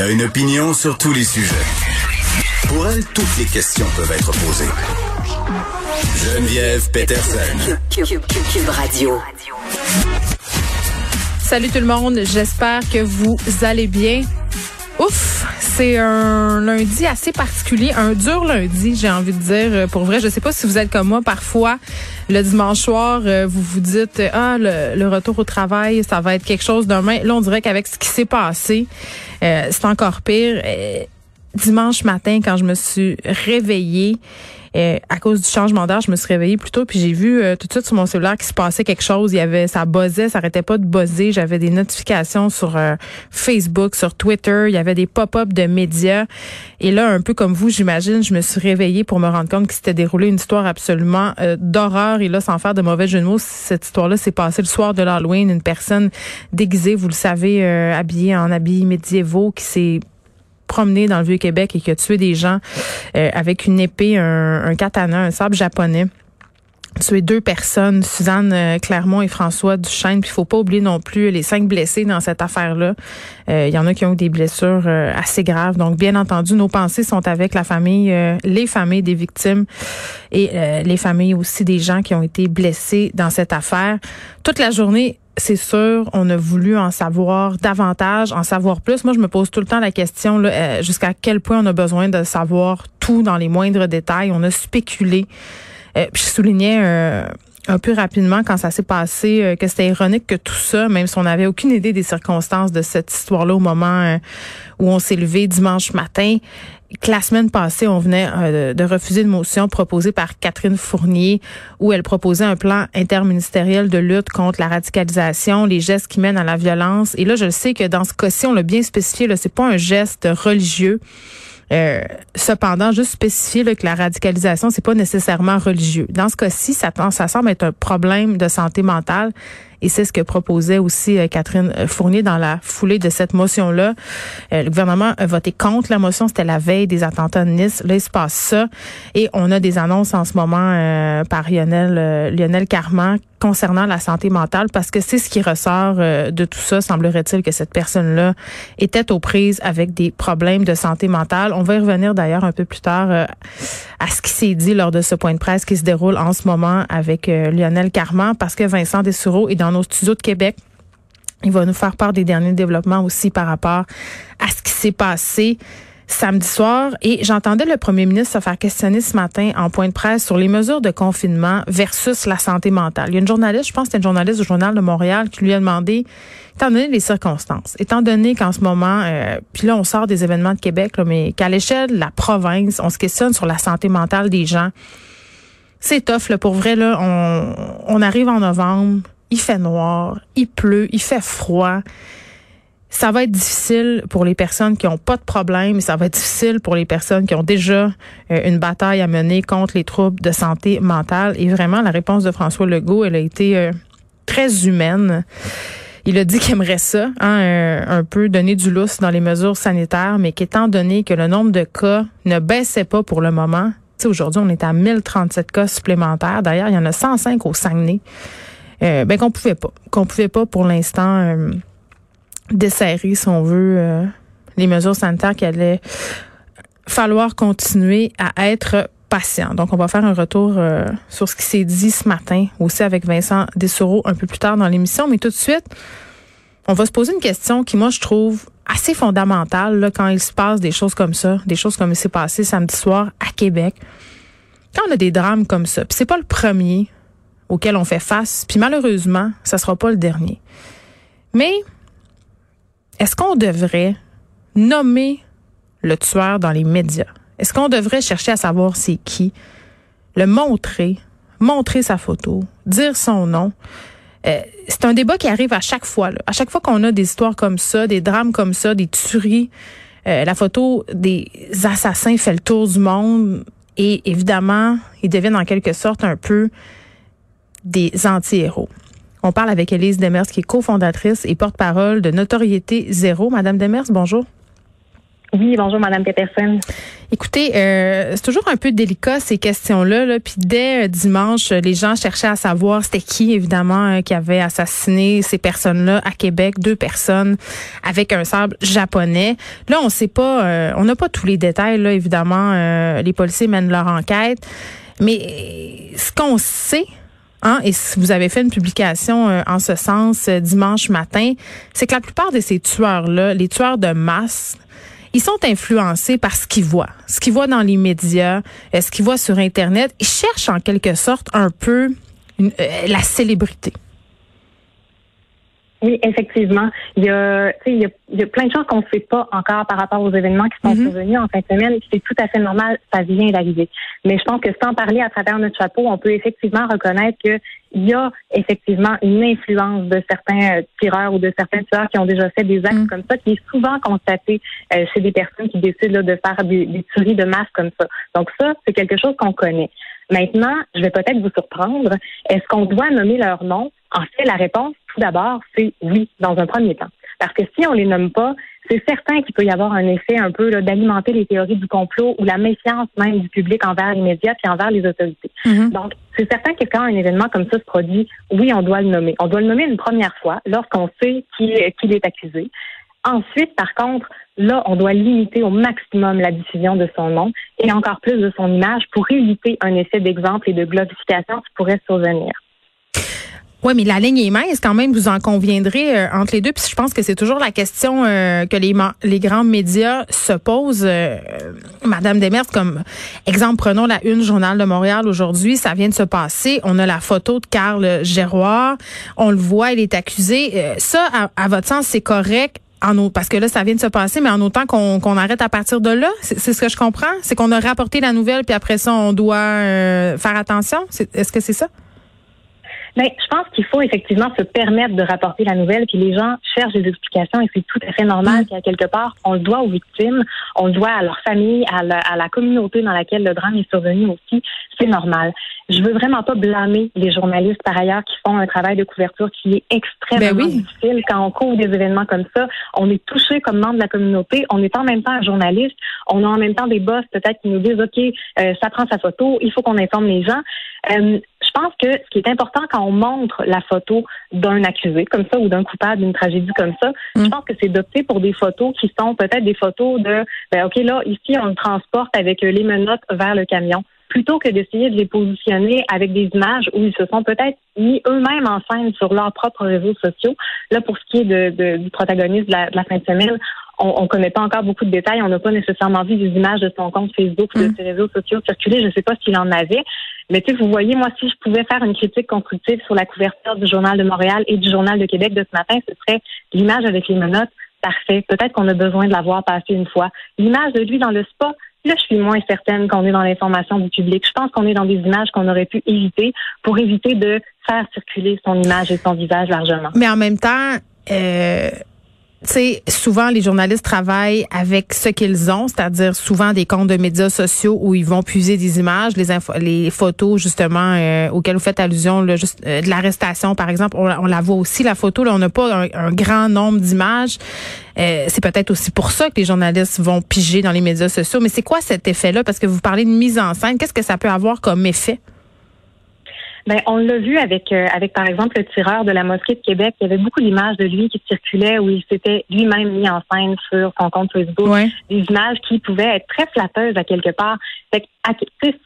Elle a une opinion sur tous les sujets. Pour elle, toutes les questions peuvent être posées. Geneviève Peterson. Cube Radio. Salut tout le monde, j'espère que vous allez bien. Ouf, c'est un lundi assez particulier, un dur lundi, j'ai envie de dire. Pour vrai, je sais pas si vous êtes comme moi, parfois, le dimanche soir, euh, vous vous dites, ah, le, retour au travail, ça va être quelque chose demain. Là, on dirait qu'avec ce qui s'est passé, euh, c'est encore pire. Euh, dimanche matin, quand je me suis réveillée, euh, à cause du changement d'heure, je me suis réveillée plus tôt, puis j'ai vu euh, tout de suite sur mon cellulaire qu'il se passait quelque chose. Il y avait, ça buzzait, ça arrêtait pas de buzzer. J'avais des notifications sur euh, Facebook, sur Twitter. Il y avait des pop-up de médias. Et là, un peu comme vous, j'imagine, je me suis réveillée pour me rendre compte qu'il s'était déroulé une histoire absolument d'horreur. Et là, sans faire de mauvais jeu de mots, cette histoire-là s'est passée le soir de l'Halloween. Une personne déguisée, vous le savez, habillée en habits médiévaux, qui s'est promené dans le Vieux-Québec et qui a tué des gens euh, avec une épée, un, katana, un sabre japonais tué deux personnes, Suzanne euh, Clermont et François Duchesne. Puis il faut pas oublier non plus les cinq blessés dans cette affaire-là. Euh, il y en a qui ont eu des blessures assez graves. Donc bien entendu, nos pensées sont avec la famille, les familles des victimes et les familles aussi des gens qui ont été blessés dans cette affaire. Toute la journée, c'est sûr, on a voulu en savoir davantage, en savoir plus. Moi, je me pose tout le temps la question euh, jusqu'à quel point on a besoin de savoir tout dans les moindres détails. On a spéculé. Euh, puis je soulignais euh, un peu rapidement quand ça s'est passé que c'était ironique que tout ça, même si on n'avait aucune idée des circonstances de cette histoire-là au moment où on s'est levé dimanche matin, la semaine passée, on venait euh, de refuser une motion proposée par Catherine Fournier où elle proposait un plan interministériel de lutte contre la radicalisation, les gestes qui mènent à la violence. Et là, je sais que dans ce cas-ci, on l'a bien spécifié, là, c'est pas un geste religieux. Euh, cependant, juste spécifier que la radicalisation, c'est pas nécessairement religieux. Dans ce cas-ci, ça, ça semble être un problème de santé mentale. Et c'est ce que proposait aussi euh, Catherine Fournier dans la foulée de cette motion-là. Euh, le gouvernement a voté contre la motion. C'était la veille des attentats de Nice. Là, il se passe ça. Et on a des annonces en ce moment par Lionel, Lionel Carman concernant la santé mentale parce que c'est ce qui ressort euh, de tout ça. Semblerait-il que cette personne-là était aux prises avec des problèmes de santé mentale. On va y revenir d'ailleurs un peu plus tard euh, à ce qui s'est dit lors de ce point de presse qui se déroule en ce moment avec euh, Lionel Carman parce que Vincent Dessureau est dans nos studios de Québec. Il va nous faire part des derniers développements aussi par rapport à ce qui s'est passé samedi soir et j'entendais le premier ministre se faire questionner ce matin en point de presse sur les mesures de confinement versus la santé mentale. Il y a une journaliste, je pense que c'était une journaliste du Journal de Montréal qui lui a demandé, étant donné les circonstances, étant donné qu'en ce moment, euh, puis là on sort des événements de Québec, mais qu'à l'échelle de la province, on se questionne sur la santé mentale des gens. C'est tough, là, pour vrai, là, on arrive en novembre, il fait noir, il pleut, il fait froid ça va être difficile pour les personnes qui ont pas de problème, ça va être difficile pour les personnes qui ont déjà euh, une bataille à mener contre les troubles de santé mentale. Et vraiment, la réponse de François Legault, elle a été euh, très humaine. Il a dit qu'il aimerait ça, hein, un, peu donner du lousse dans les mesures sanitaires, mais qu'étant donné que le nombre de cas ne baissait pas pour le moment, aujourd'hui on est à 1037 cas supplémentaires. D'ailleurs, il y en a 105 au Saguenay. Euh, ben qu'on pouvait pas, qu'on pouvait pas pour l'instant desserrer, si on veut, euh, les mesures sanitaires qu'il allait falloir continuer à être patient. Donc, on va faire un retour euh, sur ce qui s'est dit ce matin, aussi avec Vincent Dessoureau un peu plus tard dans l'émission. Mais tout de suite, on va se poser une question qui, moi, je trouve assez fondamentale là, quand il se passe des choses comme ça, des choses comme il s'est passé samedi soir à Québec. Quand on a des drames comme ça, puis c'est pas le premier auquel on fait face, puis malheureusement, ça sera pas le dernier. Mais est-ce qu'on devrait nommer le tueur dans les médias? Est-ce qu'on devrait chercher à savoir c'est qui? Le montrer? montrer sa photo, dire son nom. Euh, c'est un débat qui arrive à chaque fois. Là. À chaque fois qu'on a des histoires comme ça, des drames comme ça, des tueries, euh, la photo des assassins fait le tour du monde et évidemment, ils deviennent en quelque sorte un peu des anti-héros. On parle avec Elise Demers, qui est cofondatrice et porte-parole de Notoriété Zéro. Madame Demers, bonjour. Oui, bonjour, Madame Peterson. Écoutez, euh, c'est toujours un peu délicat ces questions-là. Là. Puis dès euh, dimanche, les gens cherchaient à savoir c'était qui, évidemment, euh, qui avait assassiné ces personnes-là à Québec, deux personnes avec un sable japonais. Là, on sait pas, on n'a pas tous les détails. Là, évidemment, les policiers mènent leur enquête, mais ce qu'on sait. Hein, et si vous avez fait une publication en ce sens dimanche matin, c'est que la plupart de ces tueurs-là, les tueurs de masse, ils sont influencés par ce qu'ils voient, ce qu'ils voient dans les médias, euh, ce qu'ils voient sur Internet. Ils cherchent en quelque sorte un peu euh, la célébrité. Oui, effectivement. Il y a, il y a, il y a plein de choses qu'on ne sait pas encore par rapport aux événements qui sont mm-hmm. survenus en fin de semaine. C'est tout à fait normal, ça vient d'arriver. Mais je pense que sans parler à travers notre chapeau, on peut effectivement reconnaître que il y a effectivement une influence de certains euh, tireurs ou de certains tueurs qui ont déjà fait des actes mm. comme ça, qui est souvent constaté euh, chez des personnes qui décident de faire des, des tueries de masse comme ça. Donc ça, c'est quelque chose qu'on connaît. Maintenant, je vais peut-être vous surprendre. Est-ce qu'on doit nommer leur nom? En fait, la réponse, tout d'abord, c'est oui, dans un premier temps. Parce que si on les nomme pas, c'est certain qu'il peut y avoir un effet un peu d'alimenter les théories du complot ou la méfiance même du public envers les médias et envers les autorités. Mm-hmm. Donc, c'est certain que quand un événement comme ça se produit, oui, on doit le nommer. On doit le nommer une première fois lorsqu'on sait qui, qui est accusé. Ensuite, par contre, là, on doit limiter au maximum la diffusion de son nom et encore plus de son image pour éviter un effet d'exemple et de glorification qui pourrait survenir. Oui, mais la ligne est mince quand même, vous en conviendrez euh, entre les deux. Puis je pense que c'est toujours la question euh, que les, grands médias se posent. Euh, Madame Demers, comme exemple, prenons la une Journal de Montréal aujourd'hui, ça vient de se passer. On a la photo de Carl Géroir. On le voit, il est accusé. ça, à, votre sens, c'est correct? Parce que là, ça vient de se passer, mais en autant qu'on arrête à partir de là, c'est ce que je comprends, c'est qu'on a rapporté la nouvelle, puis après ça, on doit faire attention. Est-ce que c'est ça? Mais ben, je pense qu'il faut effectivement se permettre de rapporter la nouvelle, puis les gens cherchent des explications et c'est tout à fait normal mm. qu'à quelque part, on le doit aux victimes, on le doit à leur famille, à la, à la communauté dans laquelle le drame est survenu aussi. C'est normal. Je veux vraiment pas blâmer les journalistes par ailleurs qui font un travail de couverture qui est extrêmement ben difficile quand on couvre des événements comme ça. On est touché comme membre de la communauté. On est en même temps un journaliste. On a en même temps des boss peut-être qui nous disent OK, euh, ça prend sa photo. Il faut qu'on informe les gens. Euh, je pense que ce qui est important quand on montre la photo d'un accusé comme ça ou d'un coupable d'une tragédie comme ça, je mm. pense que c'est d'opter pour des photos qui sont peut-être des photos de, ben, OK, là, ici, on le transporte avec les menottes vers le camion plutôt que d'essayer de les positionner avec des images où ils se sont peut-être mis eux-mêmes en scène sur leurs propres réseaux sociaux. Là, pour ce qui est de, du protagoniste de la, fin de semaine, on ne connaît pas encore beaucoup de détails. On n'a pas nécessairement vu des images de son compte Facebook ou de mm. ses réseaux sociaux circuler. Je ne sais pas s'il en avait. Mais tu sais, vous voyez, moi, si je pouvais faire une critique constructive sur la couverture du Journal de Montréal et du Journal de Québec de ce matin, ce serait l'image avec les menottes. Parfait. Peut-être qu'on a besoin de la voir passer une fois. L'image de lui dans le spa, Là, je suis moins certaine qu'on est dans l'information du public. Je pense qu'on est dans des images qu'on aurait pu éviter pour éviter de faire circuler son image et son visage largement. Mais en même temps, euh, sais, souvent les journalistes travaillent avec ce qu'ils ont, c'est-à-dire souvent des comptes de médias sociaux où ils vont puiser des images, les, les photos justement euh, auxquelles vous faites allusion, là, euh, de l'arrestation par exemple, on, la voit aussi la photo, là, on n'a pas un, grand nombre d'images. Euh, c'est peut-être aussi pour ça que les journalistes vont piger dans les médias sociaux. Mais c'est quoi cet effet-là? Parce que vous parlez de mise en scène, qu'est-ce que ça peut avoir comme effet? Ben, on l'a vu avec, euh, avec, par exemple, le tireur de la mosquée de Québec. Il y avait beaucoup d'images de lui qui circulaient où il s'était lui-même mis en scène sur son compte Facebook. Des images qui pouvaient être très flatteuses à quelque part. Fait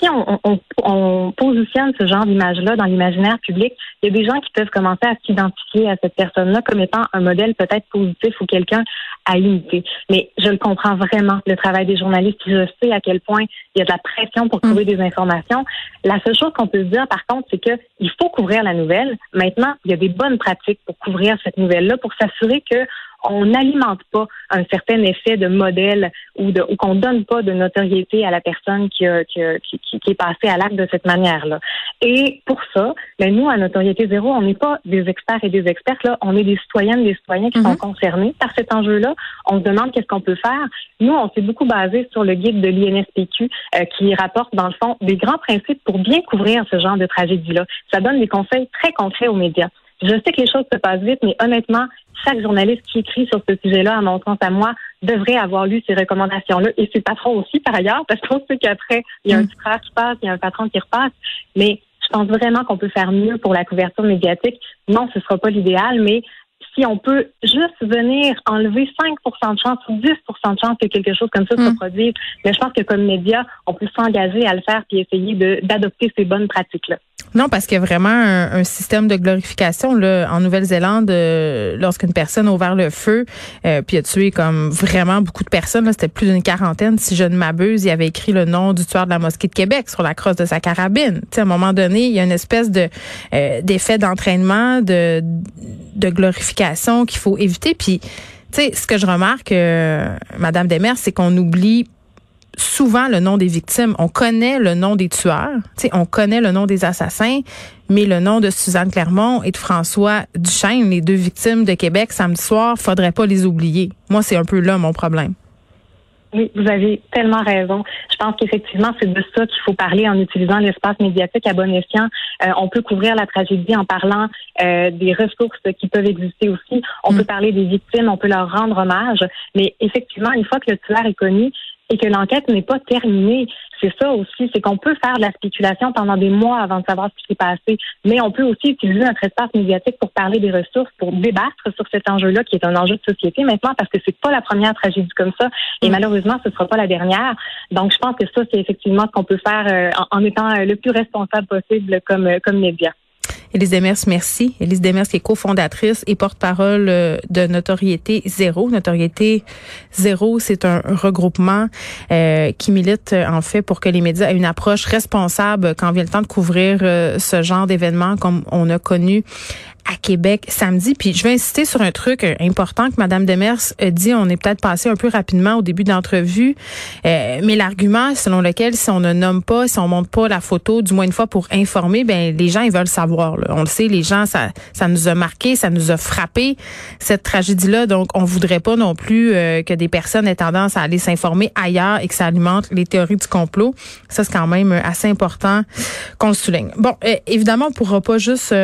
si on, on, on, positionne ce genre d'image-là dans l'imaginaire public, il y a des gens qui peuvent commencer à s'identifier à cette personne-là comme étant un modèle peut-être positif ou quelqu'un à imiter. Mais je le comprends vraiment, le travail des journalistes. Je sais à quel point il y a de la pression pour trouver mm. des informations. La seule chose qu'on peut se dire, par contre, c'est qu'il faut couvrir la nouvelle. Maintenant, il y a des bonnes pratiques pour couvrir cette nouvelle-là, pour s'assurer que on n'alimente pas un certain effet de modèle ou, de, ou qu'on donne pas de notoriété à la personne qui, qui, qui, qui est passée à l'acte de cette manière-là. Et pour ça, ben nous, à Notoriété Zéro, on n'est pas des experts et des expertes, là, on est des citoyennes, des citoyens qui sont mhm. concernés par cet enjeu-là. On se demande qu'est-ce qu'on peut faire. Nous, on s'est beaucoup basé sur le guide de l'INSPQ euh, qui rapporte, dans le fond, des grands principes pour bien couvrir ce genre de tragédie-là. Ça donne des conseils très concrets aux médias. Je sais que les choses se passent vite, mais honnêtement, chaque journaliste qui écrit sur ce sujet-là, à mon sens à moi, devrait avoir lu ces recommandations-là et ses patrons aussi, par ailleurs, parce qu'on sait qu'après, il y a un petit frère qui passe, il y a un patron qui repasse. Mais je pense vraiment qu'on peut faire mieux pour la couverture médiatique. Non, ce ne sera pas l'idéal, mais si on peut juste venir enlever 5% de chance ou 10% de chance que quelque chose comme ça se mm. produise, mais je pense que comme média, on peut s'engager à le faire puis essayer d'adopter ces bonnes pratiques-là. Non, parce qu'il y a vraiment un, système de glorification là en Nouvelle-Zélande euh, lorsqu'une personne a ouvert le feu euh, puis a tué comme vraiment beaucoup de personnes. C'était plus d'une quarantaine, si je ne m'abuse. Il avait écrit le nom du tueur de la mosquée de Québec sur la crosse de sa carabine. à un moment donné, il y a une espèce de euh, d'effet d'entraînement, de, de glorification qu'il faut éviter. Puis, tu sais, ce que je remarque, Madame Demers, c'est qu'on oublie souvent le nom des victimes. On connaît le nom des tueurs, on connaît le nom des assassins, mais le nom de Suzanne Clermont et de François Duchesne, les deux victimes de Québec samedi soir, faudrait pas les oublier. Moi, c'est un peu là mon problème. Oui, vous avez tellement raison. Je pense qu'effectivement, c'est de ça qu'il faut parler en utilisant l'espace médiatique à bon escient. Euh, on peut couvrir la tragédie en parlant euh, des ressources qui peuvent exister aussi. On mm. peut parler des victimes, on peut leur rendre hommage. Mais effectivement, une fois que le tueur est connu, et que l'enquête n'est pas terminée. C'est ça aussi, c'est qu'on peut faire de la spéculation pendant des mois avant de savoir ce qui s'est passé, mais on peut aussi utiliser notre espace médiatique pour parler des ressources, pour débattre sur cet enjeu-là qui est un enjeu de société maintenant parce que c'est pas la première tragédie comme ça et mm. malheureusement ce sera pas la dernière. Donc je pense que ça c'est effectivement ce qu'on peut faire euh, en, étant euh, le plus responsable possible comme euh, comme média. Élise Demers, merci. Élise Demers qui est cofondatrice et porte-parole euh, de Notoriété Zéro. Notoriété Zéro, c'est un regroupement euh, qui milite euh, en fait pour que les médias aient une approche responsable quand vient le temps de couvrir ce genre d'événements comme on a connu à Québec samedi. Puis je vais insister sur un truc euh, important que Mme Demers a dit. On est peut-être passé un peu rapidement au début de l'entrevue, euh, mais l'argument selon lequel si on ne nomme pas, si on montre pas la photo, du moins une fois pour informer, ben les gens ils veulent savoir. Là. On le sait, les gens ça ça nous a marqué, ça nous a frappé cette tragédie-là. Donc on voudrait pas non plus euh, que des personnes aient tendance à aller s'informer ailleurs et que ça alimente les théories du complot. Ça c'est quand même assez important qu'on le souligne. Bon, évidemment on pourra pas juste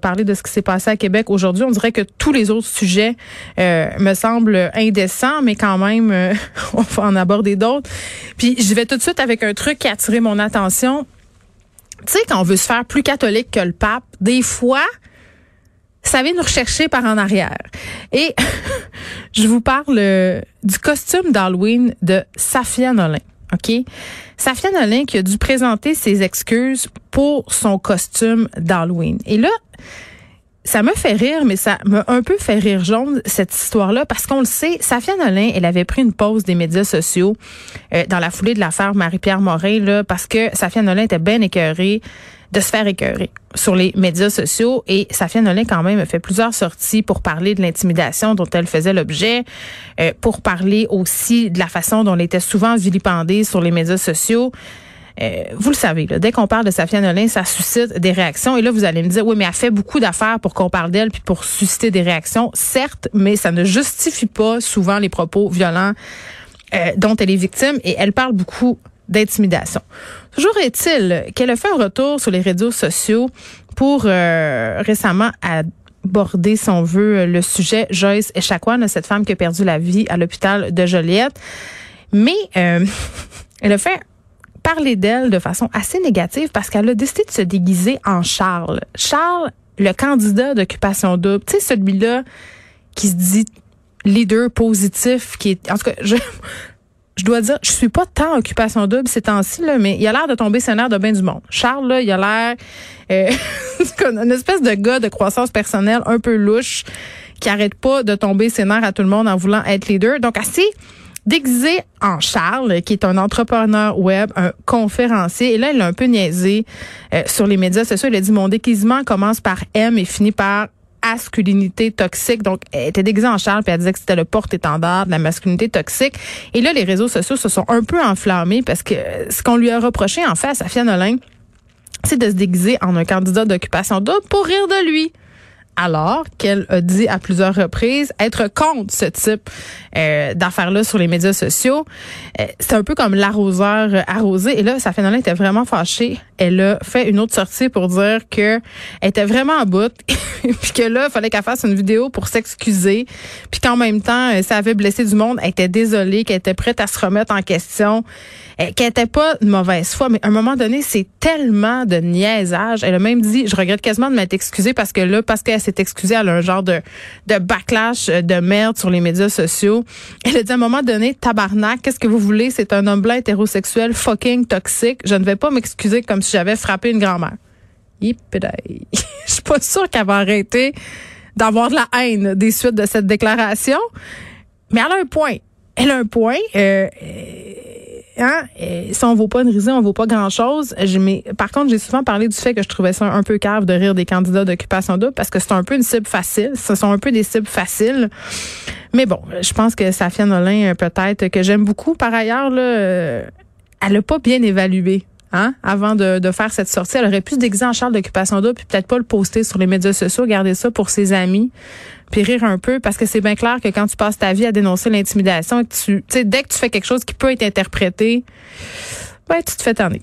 parler de ce qui s'est passé à Québec aujourd'hui, on dirait que tous les autres sujets euh, me semblent indécents, mais quand même, euh, on va en aborder d'autres. Puis je vais tout de suite avec un truc qui a attiré mon attention. Tu sais, quand on veut se faire plus catholique que le pape, des fois, ça vient nous rechercher par en arrière. Et je vous parle euh, du costume d'Halloween de Safia Nolin. OK? Safia Nolin qui a dû présenter ses excuses pour son costume d'Halloween. Et là, ça me fait rire, mais ça m'a un peu fait rire jaune, cette histoire-là, parce qu'on le sait, Safia Nolin, elle avait pris une pause des médias sociaux euh, dans la foulée de l'affaire Marie-Pierre Morin, là, parce que Safia Nolin était bien écœurée de se faire écœurer sur les médias sociaux. Et Safia Nolin, quand même, a fait plusieurs sorties pour parler de l'intimidation dont elle faisait l'objet, euh, pour parler aussi de la façon dont elle était souvent vilipendée sur les médias sociaux. Euh, vous le savez, là, dès qu'on parle de Safia Nolin, ça suscite des réactions. Et là, vous allez me dire, oui, mais elle fait beaucoup d'affaires pour qu'on parle d'elle puis pour susciter des réactions. Certes, mais ça ne justifie pas souvent les propos violents euh, dont elle est victime. Et elle parle beaucoup d'intimidation. Toujours est-il qu'elle a fait un retour sur les réseaux sociaux pour euh, récemment aborder, si on veut, le sujet Joyce Echaquan, cette femme qui a perdu la vie à l'hôpital de Joliette. Mais elle a fait parler d'elle de façon assez négative parce qu'elle a décidé de se déguiser en Charles. Charles, le candidat d'occupation double, tu sais, celui-là qui se dit leader positif, qui est, en tout cas, je, je dois dire, je suis pas tant occupation double ces temps-ci, là, mais il a l'air de tomber scénaire de bien du monde. Charles, là, il a l'air euh, une espèce de gars de croissance personnelle un peu louche qui arrête pas de tomber scénaire à tout le monde en voulant être leader. Donc, assez déguisé en Charles, qui est un entrepreneur web, un conférencier. Et là, il a un peu niaisé euh, sur les médias sociaux. Il a dit, mon déguisement commence par M et finit par masculinité toxique. Donc, elle était déguisée en Charles, puis elle disait que c'était le porte-étendard de la masculinité toxique. Et là, les réseaux sociaux se sont un peu enflammés parce que ce qu'on lui a reproché, en fait, à Safia Nolin, c'est de se déguiser en un candidat d'occupation double pour rire de lui alors qu'elle a dit à plusieurs reprises être contre ce type euh, d'affaires-là sur les médias sociaux. Euh, c'est un peu comme l'arroseur arrosé. Et là, sa Nolin était vraiment fâchée. Elle a fait une autre sortie pour dire que elle était vraiment en bout, puis que là, il fallait qu'elle fasse une vidéo pour s'excuser, puis qu'en même temps, euh, ça avait blessé du monde. Elle était désolée, qu'elle était prête à se remettre en question, qu'elle était pas de mauvaise foi. Mais à un moment donné, c'est tellement de niaisage. Elle a même dit, je regrette quasiment de m'être excusée parce que là, parce qu'elle s'est excusée, elle a un genre de, de backlash de merde sur les médias sociaux. Elle a dit à un moment donné, tabarnak, qu'est-ce que vous voulez? C'est un homme blanc hétérosexuel fucking toxique. Je ne vais pas m'excuser comme si j'avais frappé une grand-mère. Je suis pas sûre qu'elle va arrêter d'avoir de la haine des suites de cette déclaration. Mais elle a un point. Elle a un point. Euh, hein, si on vaut pas une risée, on vaut pas grand-chose. Par contre, j'ai souvent parlé du fait que je trouvais ça un peu cave de rire des candidats d'occupation double parce que c'est un peu une cible facile. Ce sont un peu des cibles faciles. Mais bon, je pense que Safia Nolin, euh, peut-être, que j'aime beaucoup par ailleurs, là, euh, elle a pas bien évalué Hein, avant de, faire cette sortie. Elle aurait pu se déguiser en Charles d'occupation d'eau puis peut-être pas le poster sur les médias sociaux, garder ça pour ses amis, puis rire un peu parce que c'est bien clair que quand tu passes ta vie à dénoncer l'intimidation, tu dès que tu fais quelque chose qui peut être interprété, ben tu te fais tanner.